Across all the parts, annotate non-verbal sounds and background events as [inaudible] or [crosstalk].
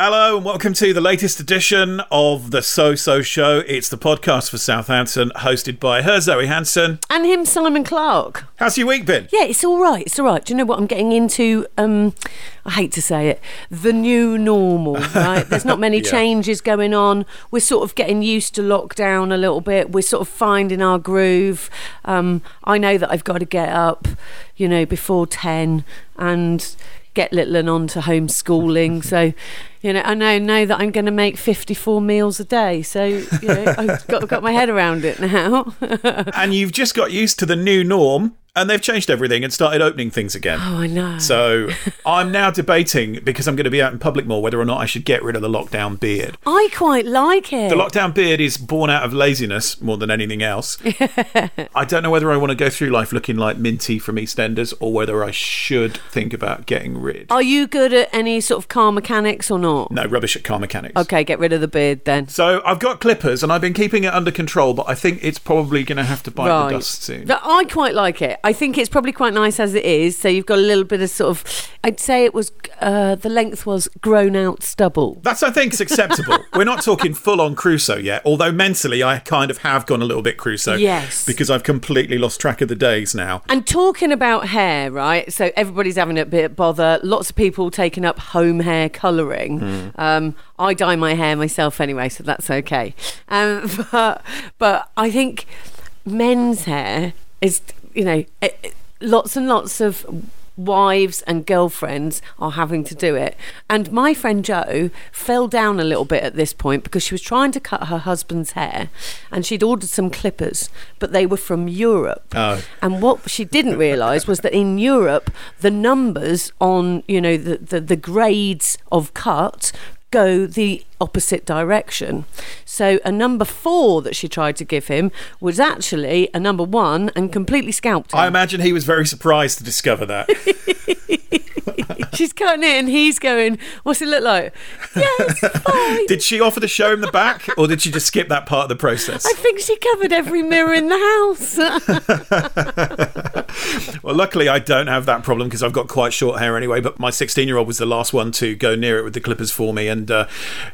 Hello and welcome to the latest edition of the So So Show. It's the podcast for Southampton, hosted by her Zoe Hanson. And him, Simon Clarke. How's your week been? Yeah, it's all right. It's all right. Do you know what I'm getting into? Um, I hate to say it, the new normal. [laughs] Right? There's not many Yeah. changes going on. We're sort of getting used to lockdown a little bit. We're sort of finding our groove. Um, I know that I've got to get up, you know, before ten and get little and on to homeschooling. [laughs] so, you know, I know know that I'm going to make 54 meals a day. So, you know, I've got, got my head around it now. [laughs] And you've just got used to the new norm, and they've changed everything and started opening things again. oh, I know. So [laughs] I'm now debating because I'm going to be out in public more whether or not I should get rid of the lockdown beard. I quite like it. The lockdown beard is born out of laziness more than anything else. [laughs] I don't know whether I want to go through life looking like Minty from EastEnders or whether I should think about getting rid. Are you good at any sort of car mechanics or not? No, rubbish at car mechanics. Okay, get rid of the beard then. So I've got clippers and I've been keeping it under control, but I think it's probably going to have to bite the dust soon. I quite like it. I think it's probably quite nice as it is. So you've got a little bit of sort of, I'd say it was, uh, the length was grown out stubble. That's, I think, is acceptable. [laughs] We're not talking full on Crusoe yet, although mentally I kind of have gone a little bit Crusoe. Yes. Because I've completely lost track of the days now. And talking about hair, right? So everybody's having a bit of bother. Lots of people taking up home hair colouring. Hmm. Um, I dye my hair myself anyway, so that's okay. Um, [laughs] but but I think men's hair is, you know, eh, eh, lots and lots of wives and girlfriends are having to do it. And my friend Jo fell down a little bit at this point because she was trying to cut her husband's hair and she'd ordered some clippers, but they were from Europe. Oh. And what she didn't realise was that in Europe, the numbers on, you know, the, the, the grades of cut go the opposite direction. So a number four that she tried to give him was actually a number one and completely scalped him. I imagine he was very surprised to discover that. [laughs] She's cutting it and he's going, What's it look like? Yes, [laughs] fine. did she offer to show him the back, or did she just skip that part of the process? I think she covered every mirror in the house. [laughs] Well, luckily, I don't have that problem because I've got quite short hair anyway. But my 16 year old was the last one to go near it with the clippers for me. And, uh,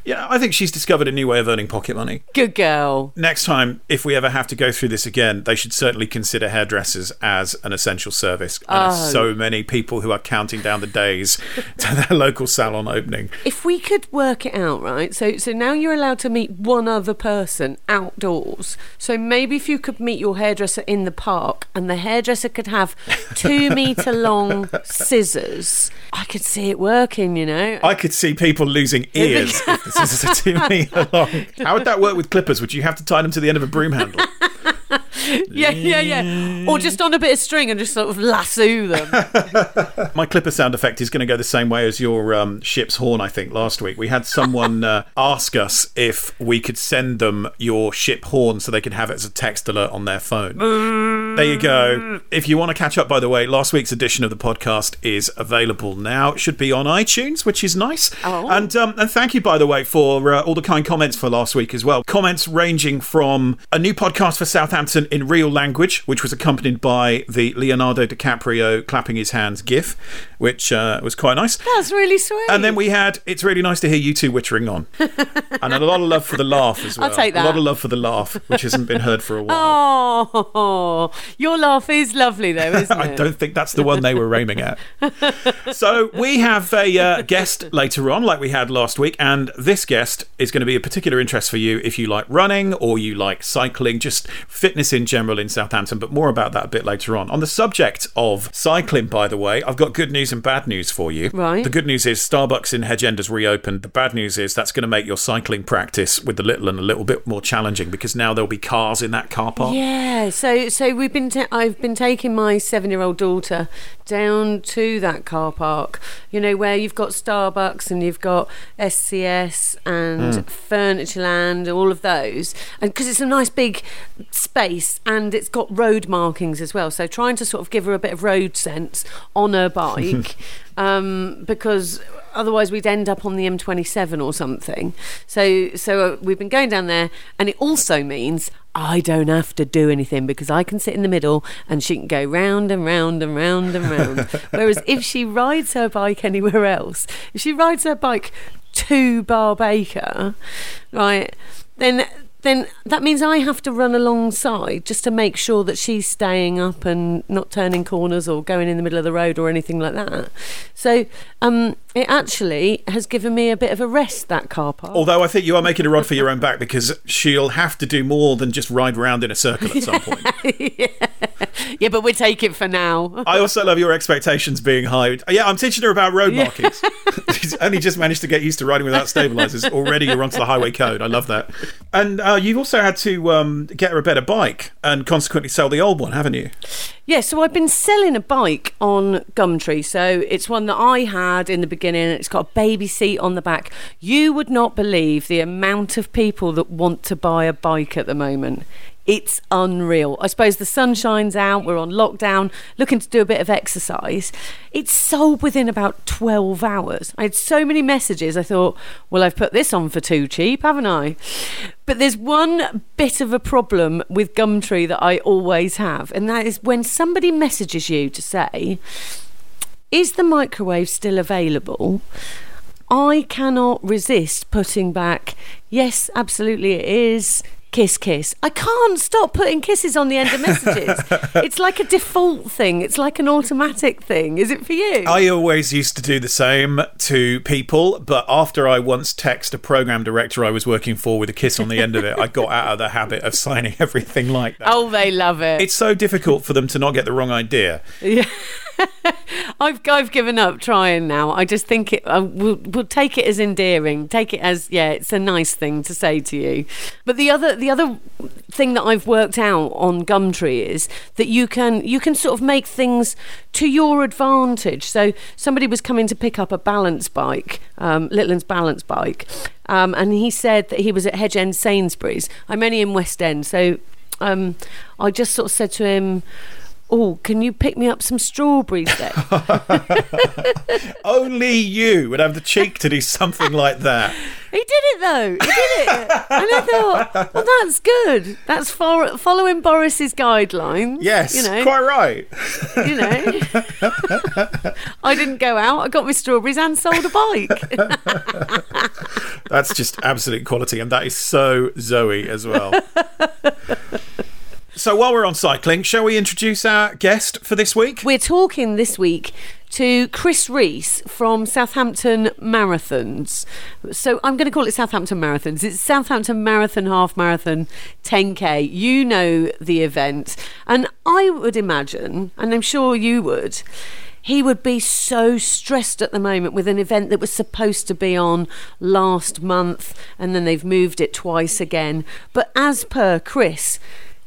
yeah, I think she's discovered a new way of earning pocket money. Good girl. Next time, if we ever have to go through this again, they should certainly consider hairdressers as an essential service. And Oh. so many people who are counting down the days [laughs] to their local salon opening. If we could work it out, right? So so now you're allowed to meet one other person outdoors. So maybe if you could meet your hairdresser in the park and the hairdresser could have two [laughs] meter long scissors, I could see it working, you know. I could see people losing [laughs] ears if this is a two meter long. How would that work with clippers? Would you have to tie them to the end of a broom handle? [laughs] yeah, yeah, yeah. Or just on a bit of string and just sort of lasso them. [laughs] My clipper sound effect is going to go the same way as your um, ship's horn, I think, last week. We had someone [laughs] uh, ask us if we could send them your ship horn so they could have it as a text alert on their phone. There you go. If you want to catch up, by the way, last week's edition of the podcast is available now. It should be on iTunes, which is nice. Oh. And um, and thank you, by the way, for uh, all the kind comments for last week as well. Comments ranging from a new podcast for Southampton in real language, which was accompanied by the Leonardo DiCaprio clapping his hands gif, which uh, was quite nice. That's really sweet. And then we had, it's really nice to hear you two wittering on. [laughs] and a lot of love for the laugh as well. I'll take that. A lot of love for the laugh, which hasn't been heard for a while. Oh, [laughs] your laugh is lovely though, [laughs] isn't it? I don't think that's the one they were aiming at. so we have a uh, guest later on, like we had last week, and this guest is going to be a particular interest for you if you like running or you like cycling, just fitness in general in Southampton. But more about that a bit later on. On the subject of cycling, by the way, I've got good news and bad news for you. Right. The good news is Starbucks in Hedge End has reopened. The bad news is that's going to make your cycling practice with the little and a little bit more challenging because now there'll be cars in that car park. Yeah, so so we've been ta- I've been taking my seven year old daughter down to that car park. You know where you've got Starbucks and you've got SCS and hmm. Furniture Land, all of those, and because it's a nice big space and it's got road markings as well. So trying to sort of give her a bit of road sense on her bike, [laughs] um, because otherwise we'd end up on the M27 or something. So so uh, we've been going down there, and it also means I don't have to do anything because I can sit in the middle and she can go round and round and round and round. [laughs] Whereas if she rides her bike anywhere else, if she rides her bike to bar baker, right? Then then that means I have to run alongside just to make sure that she's staying up and not turning corners or going in the middle of the road or anything like that. So um, it actually has given me a bit of a rest that car park. Although I think you are making a rod for your own back because she'll have to do more than just ride round in a circle at some point. [laughs] yeah. yeah, but we take it for now. I also love your expectations being high. Yeah, I'm teaching her about road markings. [laughs] [laughs] She's only just managed to get used to riding without stabilizers. Already you're onto the highway code. I love that. And uh, you've also had to um, get her a better bike and consequently sell the old one, haven't you? Yeah, so I've been selling a bike on Gumtree. So it's one that I had in the beginning. It's got a baby seat on the back. You would not believe the amount of people that want to buy a bike at the moment. It's unreal. I suppose the sun shines out, we're on lockdown, looking to do a bit of exercise. It's sold within about 12 hours. I had so many messages, I thought, well, I've put this on for too cheap, haven't I? But there's one bit of a problem with Gumtree that I always have, and that is when somebody messages you to say, is the microwave still available? I cannot resist putting back, yes, absolutely it is kiss, kiss. I can't stop putting kisses on the end of messages. [laughs] it's like a default thing. It's like an automatic thing. Is it for you? I always used to do the same to people, but after I once text a program director I was working for with a kiss on the end of it, I got out of the habit of signing [laughs] everything like that. Oh, they love it. It's so difficult for them to not get the wrong idea. Yeah. [laughs] I've I've given up trying now. I just think it. Uh, we'll, we'll take it as endearing. Take it as yeah, it's a nice thing to say to you. But the other the other thing that I've worked out on Gumtree is that you can you can sort of make things to your advantage. So somebody was coming to pick up a balance bike, um, Litland's balance bike, um, and he said that he was at Hedge End Sainsbury's. I'm only in West End, so um, I just sort of said to him oh, can you pick me up some strawberries then? [laughs] Only you would have the cheek to do something like that. He did it though. He did it. and I thought, well, that's good. That's for, following Boris's guidelines. Yes, you know, quite right. You know, [laughs] I didn't go out. I got my strawberries and sold a bike. that's just absolute quality, and that is so Zoe as well. [laughs] So while we're on cycling, shall we introduce our guest for this week? We're talking this week to Chris Rees from Southampton Marathons. So I'm going to call it Southampton Marathons. It's Southampton Marathon Half Marathon 10K. You know the event. And I would imagine, and I'm sure you would, he would be so stressed at the moment with an event that was supposed to be on last month and then they've moved it twice again. But as per Chris,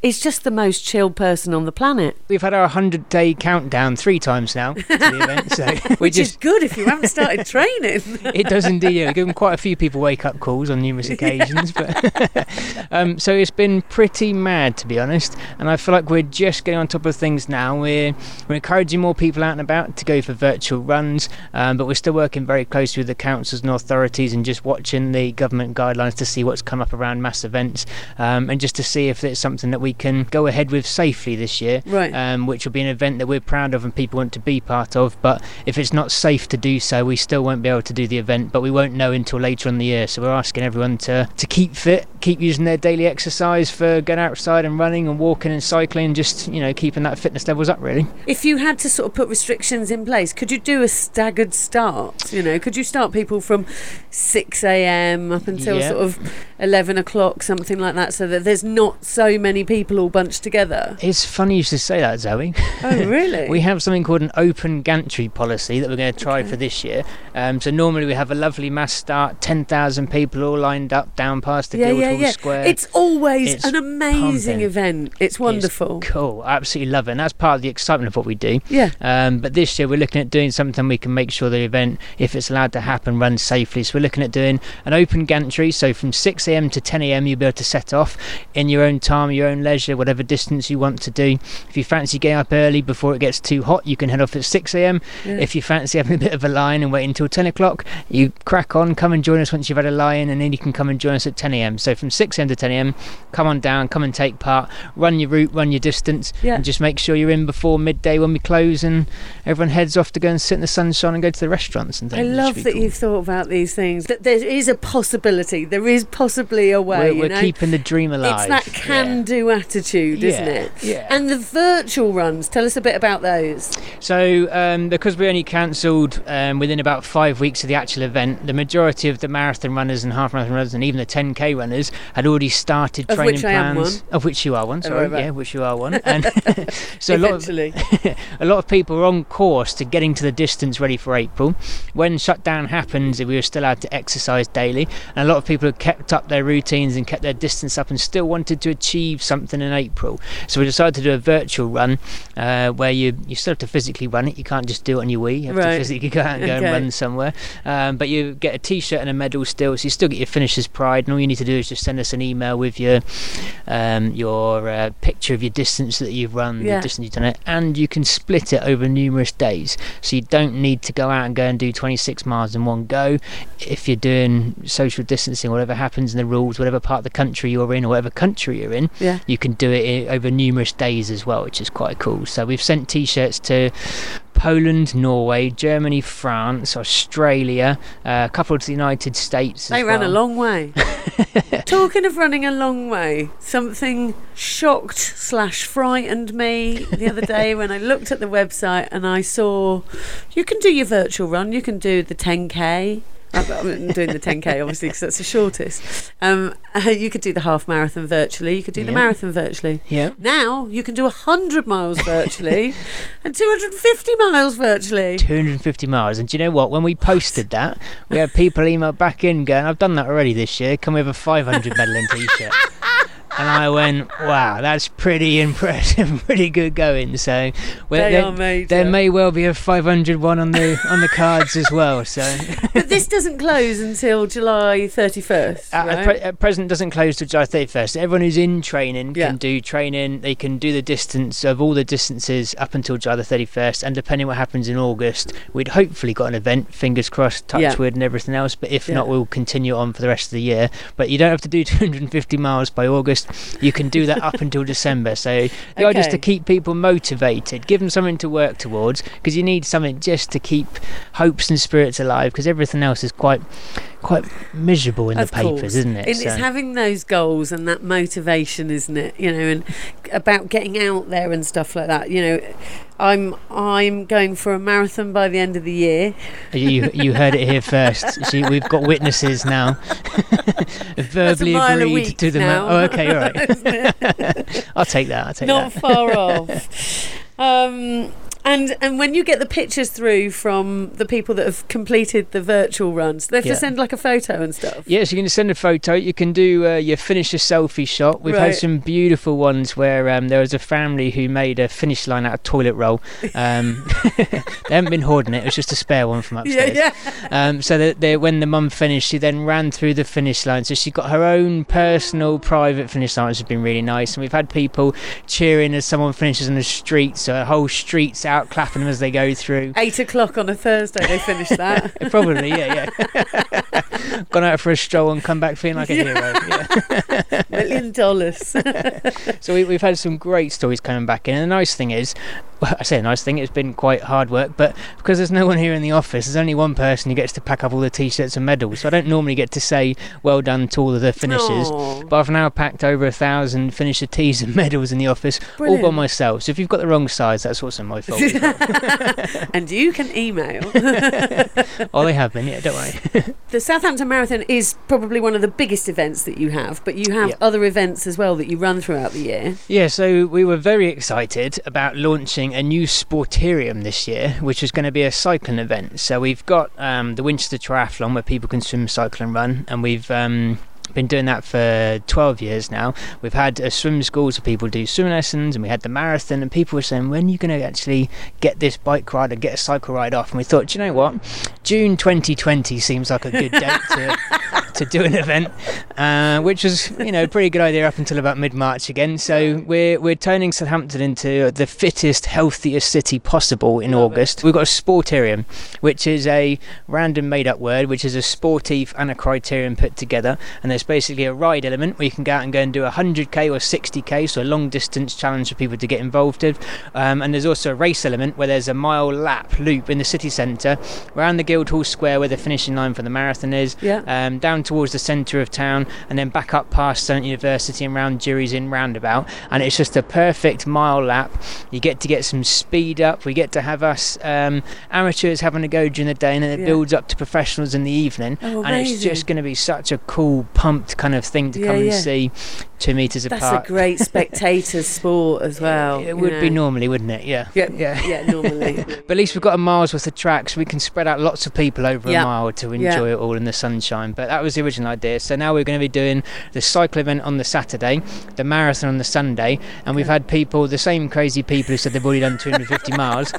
is just the most chilled person on the planet. We've had our 100 day countdown three times now to the [laughs] event. So Which just, is good if you haven't started training. it does indeed. Yeah, given quite a few people wake up calls on numerous [laughs] occasions. But [laughs] um, So it's been pretty mad, to be honest. And I feel like we're just getting on top of things now. We're, we're encouraging more people out and about to go for virtual runs, um, but we're still working very closely with the councils and authorities and just watching the government guidelines to see what's come up around mass events um, and just to see if it's something that we can go ahead with safely this year, right. um, which will be an event that we're proud of and people want to be part of. But if it's not safe to do so, we still won't be able to do the event, but we won't know until later in the year. So we're asking everyone to, to keep fit, keep using their daily exercise for going outside and running and walking and cycling, just, you know, keeping that fitness levels up, really. If you had to sort of put restrictions in place, could you do a staggered start? You know, could you start people from 6 a.m. up until yeah. sort of 11 o'clock, something like that, so that there's not so many people people all bunched together. It's funny you should say that, Zoe. Oh, [laughs] really? we have something called an open gantry policy that we're going to try okay. for this year. Um, so normally we have a lovely mass start, 10,000 people all lined up down past the yeah, Guildhall yeah, yeah. Square. It's always it's an amazing pumping. event. It's wonderful. It's cool. I absolutely love it. And that's part of the excitement of what we do. Yeah. Um, but this year we're looking at doing something we can make sure the event, if it's allowed to happen, runs safely. So we're looking at doing an open gantry. So from 6am to 10am you'll be able to set off in your own time, your own leisure, whatever distance you want to do. If you fancy getting up early before it gets too hot, you can head off at 6 a.m. Yeah. If you fancy having a bit of a line and wait until 10 o'clock, you crack on, come and join us once you've had a lie-in, and then you can come and join us at 10 a.m. So from 6 a.m. to 10 a.m., come on down, come and take part, run your route, run your distance, Yeah. and just make sure you're in before midday when we close, and everyone heads off to go and sit in the sunshine and go to the restaurants and I things. which love that cool. you've thought about these things. That there is a possibility. There is possibly a way. We're, we're know? keeping the dream alive. It's that can-do yeah. Attitude, isn't it? yeah. And the virtual runs. Tell us a bit about those. So, um, because we only cancelled um, within about five weeks of the actual event, the majority of the marathon runners and half marathon runners and even the 10k runners had already started Of training which I am plans. one. Of which you are one. sorry, right, right. yeah, which you are one. [laughs] And [laughs] so a lot of Eventually. [laughs] a lot of people are on course to getting to the distance ready for April. When shutdown happened, we were still allowed to exercise daily, and a lot of people had kept up their routines and kept their distance up and still wanted to achieve something in April. So we decided to do a virtual run uh, where you, you still have to physically run it. You can't just do it on your Wii. You have Right. to physically go out and go Okay. and run somewhere. Um, but you get a T-shirt and a medal still, so you still get your finisher's pride. And all you need to do is just send us an email with your um, your uh, picture of your distance that you've run, Yeah. the distance you've done it, and you can split it over numerous days. So you don't need to go out and go and do 26 miles in one go. If you're doing social distancing, whatever happens in the rules, whatever part of the country you're in, or whatever country you're in, Yeah. you can do it over numerous days as well, which is quite cool. So we've sent T-shirts to Poland, Norway, Germany, France, Australia, uh, a couple to the United States. They ran a long way. [laughs] Talking of running a long way, something shocked slash frightened me the other day when I looked at the website and I saw you can do your virtual run, you can do the 10k. I'm [laughs] doing the 10k obviously because that's the shortest. Um, you could do the half marathon virtually. You could do the marathon virtually. Yeah. Now you can do 100 miles virtually [laughs] and 250 miles virtually. 250 miles. And do you know what? When we posted that, we had people email back in going, I've done that already this year. Can we have a 500 medal in t shirt? [laughs] And I went, wow, that's pretty impressive, [laughs] pretty good going. So well, They there, are major. there may well be a 500 one on the on the cards as well. So [laughs] But this doesn't close until July 31st. at, right? at, pre- at present doesn't close till July 31st. Everyone who's in training Yeah. can do training. They can do the distance of all the distances up until July the 31st. And depending what happens in August, we'd hopefully got an event. Fingers crossed, touch Yeah. wood, and everything else. But if not, we'll continue on for the rest of the year. But you don't have to do [laughs] 250 miles by August. You can do that up [laughs] until December. So the idea is Okay. to keep people motivated, give them something to work towards, because you need something just to keep hopes and spirits alive. Because everything else is quite quite miserable in Of the papers, course. isn't it? And So- It's having those goals and that motivation, isn't it? You know, and about getting out there and stuff like that. You know, I'm I'm going for a marathon by the end of the year. You you heard it here first. [laughs] See, we've got witnesses now. [laughs] Verbally agreed to the now. ma- Oh, okay, all right. [laughs] I'll take that. I'll take Not that. far off. Um, and and when you get the pictures through from the people that have completed the virtual runs, they have Yeah. to send like a photo and stuff. Yes, you can send a photo. You can do uh, your finish a selfie shot. We've Right. had some beautiful ones where um, there was a family who made a finish line out of toilet roll. Um, [laughs] they haven't been hoarding it. It was just a spare one from Yeah, upstairs. yeah. Um, so that they, when the mum finished, she then ran through the finish line. So she got her own personal, private finish line, which has been really nice. And we've had people cheering as someone finishes in the street. So a whole street's out clapping them as they go through. Eight o'clock on a Thursday, they finish that. [laughs] Probably, yeah, yeah. [laughs] Gone out for a stroll and come back feeling like a hero. Yeah. [laughs] Million dollars. So we, we've had some great stories coming back in. And the nice thing is, well, I say a nice thing, it's been quite hard work, but because there's no one here in the office, there's only one person who gets to pack up all the t shirts and medals. So I don't normally get to say well done to all of the finishers. Aw. But I've now packed over a thousand finisher tees and [laughs] medals in the office, all by myself. So if you've got the wrong size, that's also my fault. [laughs] and you can email. [laughs] oh, they have been, yeah, don't worry. the Southampton Marathon is probably one of the biggest events that you have, but you have Yeah. other events as well that you run throughout the year. Yeah, so we were very excited about launching a new sportarium this year, which is going to be a cycling event. So we've got um, the Winchester Triathlon where people can swim, cycle, and run, and we've um, been doing that for 12 years now. We've had a swim school so people do swim lessons, and we had the marathon, and people were saying, when are you going to actually get this bike ride and get a cycle ride off? And we thought, "Do you know what? June 2020 seems like a good date to, to do an event, uh, which was you know a pretty good idea up until about mid March again. So we're we're turning Southampton into the fittest, healthiest city possible in Love August. We've got a sportarium, which is a random made up word, which is a sportive and a criterium put together. And there's basically a ride element where you can go out and go and do a 100k or 60k, so a long distance challenge for people to get involved with. Um, and there's also a race element where there's a mile lap loop in the city centre around the Guildhall Square where the finishing line for the marathon is, Yeah. um, down towards the centre of town, and then back up past St University and round Jury's Inn roundabout. And it's just a perfect mile lap. You get to get some speed up. We get to have us um, amateurs having a go during the day, and then it Yeah. builds up to professionals in the evening. Oh, and it's just going to be such a cool, pumped kind of thing to Yeah, come and yeah. see two metres That's apart. That's a great [laughs] spectator sport as well. It you would be normally, wouldn't it? Yeah. Yeah, Yeah. yeah, normally. [laughs] But at least we've got a mile's worth of track, so we can spread out lots of people over Yeah. a mile to enjoy it all in the sunshine. But that was the original idea. So now we're going to be doing the cycle event on the Saturday, the marathon on the Sunday, and we've had people, the same crazy people who said they've already done 250 [laughs] miles,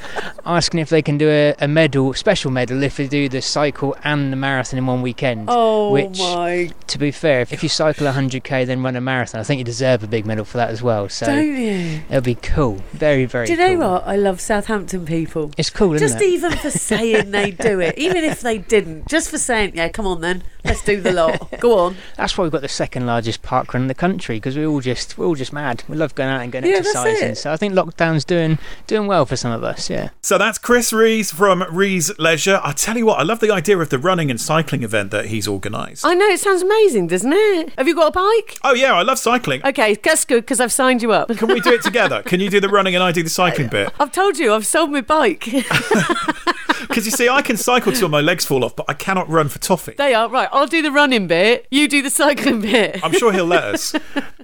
asking if they can do a, a medal, special medal, if they do the cycle and the marathon in one weekend. Oh Which- my! To be fair, if you cycle 100k then run a marathon, I think you deserve a big medal for that as well. So Don't you? it'll be cool, very very. Do you know cool. what? I love Southampton people. It's cool, isn't Just it? even for saying they [laughs] do it, even if they didn't, just for saying, yeah, come on then, let's do the lot. Go on. That's why we've got the second largest park run in the country because we're all just we're all just mad. We love going out and going Yeah, exercising. So I think lockdown's doing doing well for some of us. Yeah. So that's Chris Rees from Rees Leisure. I tell you what, I love the idea of the running and cycling event that he's organised. I know it sounds amazing, doesn't it? Have you got a bike? Oh yeah, I love cycling. Okay, that's good because I've signed you up. Can we do it [laughs] together? Can you do the running and I do the cycling bit? I've told you, I've sold my bike. [laughs] [laughs] Because you see, I can cycle till my legs fall off, but I cannot run for toffee. they are right. I'll do the running bit. You do the cycling bit. I'm sure he'll let us.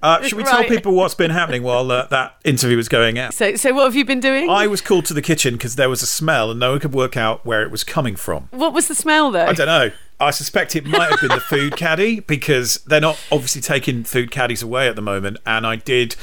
Uh, should we tell Right. people what's been happening while uh, that interview was going out? So, so what have you been doing? I was called to the kitchen because there was a smell and no one could work out where it was coming from. what was the smell though? I don't know. I suspect it might have been the food caddy because they're not obviously taking food caddies away at the moment. And I did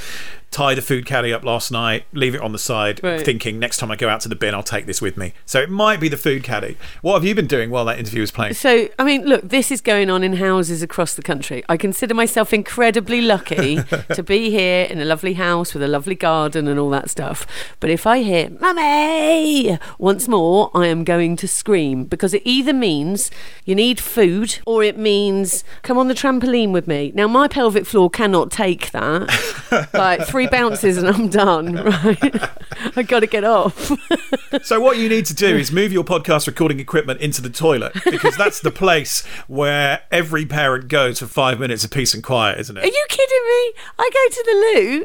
tie the food caddy up last night, leave it on the side, Right. thinking next time I go out to the bin, I'll take this with me. So it might be the food caddy. What have you been doing while that interview was playing? So, I mean, look, this is going on in houses across the country. I consider myself incredibly lucky [laughs] to be here in a lovely house with a lovely garden and all that stuff. But if I hear "mummy" once more, I am going to scream because it either means you need food or it means come on the trampoline with me. Now, my pelvic floor cannot take that. [laughs] like three bounces and I'm done. [laughs] Right? I've got to get off. [laughs] So what you need to do is move your podcast recording equipment into the toilet because that's the place where every parent goes for five minutes of peace and quiet, isn't it? Are you kidding me? I go to the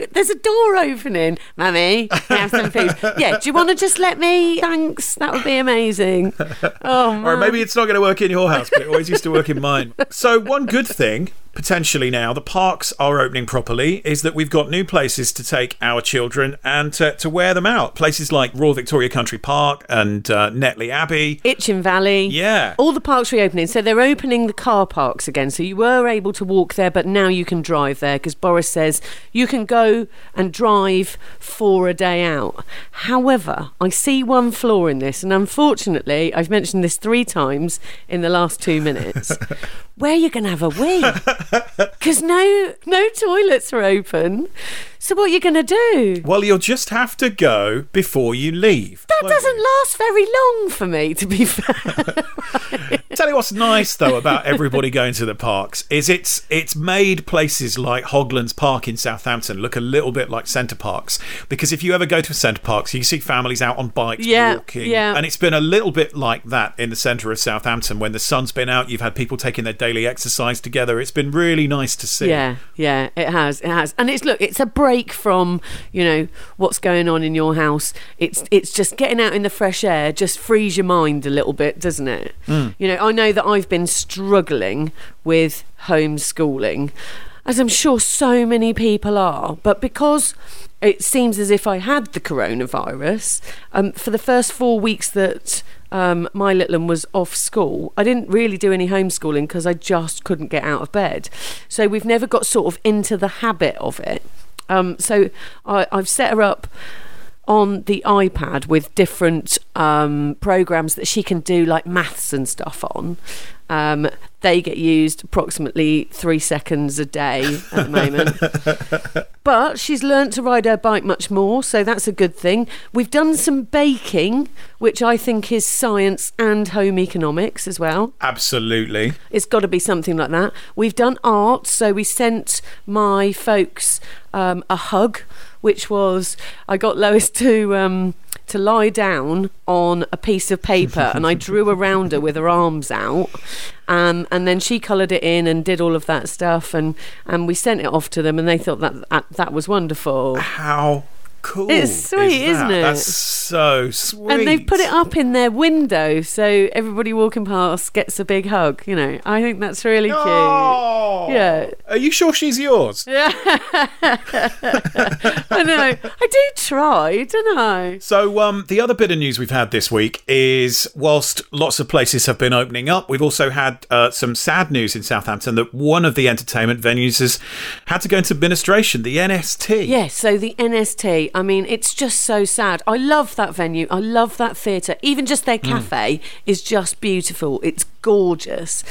loo, there's a door opening. Mummy, have some food? yeah, do you want to just let me? Thanks, that would be amazing. [laughs] Oh, man. Or maybe it's not going to work in your house, but it always used to work in mine. So, one good thing, potentially now, the parks are opening properly, is that we've got new places to take our children and to, to wear them out. Places like Royal Victoria Country Park and uh, Netley Abbey. Itchen Valley. Yeah. All the parks reopening. So they're opening the car parks again. So you were able to walk there, but now you can drive there because Boris says you can go and drive for a day out. However, I see one flaw in this, and unfortunately, I've mentioned this three times in the last two minutes. [laughs] Where are you going to have a wee? [laughs] Because no, no toilets are open. So what are you going to do? Well, you'll just have to go before you leave. That won't you? doesn't last very long for me, to be fair. [laughs] Tell you what's nice though about everybody going to the parks is it's it's made places like Hoglands Park in Southampton look a little bit like Center Parcs because if you ever go to Center Parcs you see families out on bikes Yeah, walking yeah. and it's been a little bit like that in the centre of Southampton when the sun's been out you've had people taking their daily exercise together it's been really nice to see Yeah, yeah, it has, it has, and it's look, it's a break from you know what's going on in your house. It's it's just getting out in the fresh air, just frees your mind a little bit, doesn't it? Hmm. You know, I know that I've been struggling with homeschooling, as I'm sure so many people are, but because it seems as if I had the coronavirus, um, for the first four weeks that um, my little one was off school, I didn't really do any homeschooling because I just couldn't get out of bed. So we've never got sort of into the habit of it. Um, so I, I've set her up on the iPad with different um, programs that she can do like maths and stuff on. Um, they get used approximately three seconds a day at the moment. [laughs] but she's learnt to ride her bike much more, so that's a good thing. We've done some baking, which I think is science and home economics as well. Absolutely. It's got to be something like that. We've done art, so we sent my folks um, a hug, which was I got Lois to. Um, to lie down on a piece of paper and I drew around her with her arms out. Um, and then she coloured it in and did all of that stuff and, and we sent it off to them and they thought that that, that was wonderful. How cool. It's sweet, is isn't it? That's so sweet. And they've put it up in their window so everybody walking past gets a big hug. You know, I think that's really cute. Oh. Yeah. Are you sure she's yours? Yeah. [laughs] I know. I do try, don't I? So, um, the other bit of news we've had this week is whilst lots of places have been opening up, we've also had uh, some sad news in Southampton that one of the entertainment venues has had to go into administration, the NST. Yes, so the NST, I mean, it's just so sad. I love that venue. I love that theatre. Even just their cafe is just beautiful. It's gorgeous.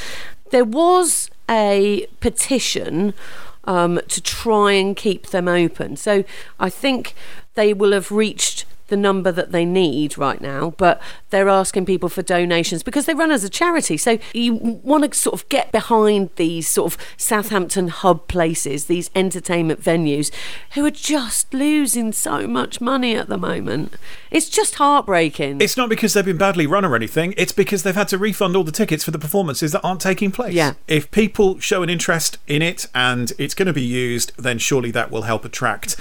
There was a petition um, to try and keep them open. So I think they will have reached the number that they need right now, but they're asking people for donations because they run as a charity. So you want to sort of get behind these sort of Southampton hub places, these entertainment venues, who are just losing so much money at the moment. It's just heartbreaking. It's not because they've been badly run or anything. It's because they've had to refund all the tickets for the performances that aren't taking place. Yeah. If people show an interest in it and it's going to be used, then surely that will help attract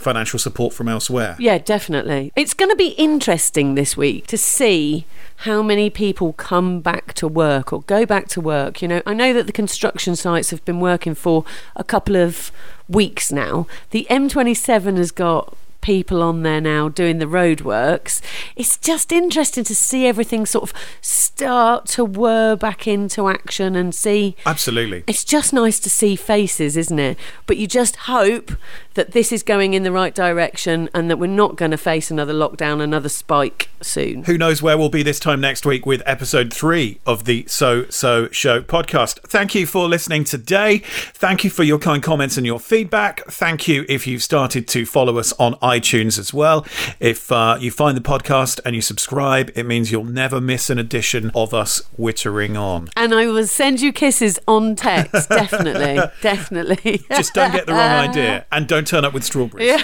financial support from elsewhere. Yeah, definitely. It's going to be interesting this week to see how many people come back to work or go back to work. You know, I know that the construction sites have been working for a couple of weeks now. The M27 has got people on there now doing the roadworks. It's just interesting to see everything sort of start to whir back into action and see Absolutely. it's just nice to see faces, isn't it? But you just hope that this is going in the right direction and that we're not going to face another lockdown, another spike soon. Who knows where we'll be this time next week with episode three of the So So Show podcast. Thank you for listening today. Thank you for your kind comments and your feedback. Thank you if you've started to follow us on iTunes as well. If uh, you find the podcast and you subscribe, it means you'll never miss an edition of us wittering on. And I will send you kisses on text, definitely, [laughs] definitely. Just don't get the wrong [laughs] idea and don't turn up with strawberries.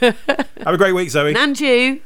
Have a great week, Zoe. And you.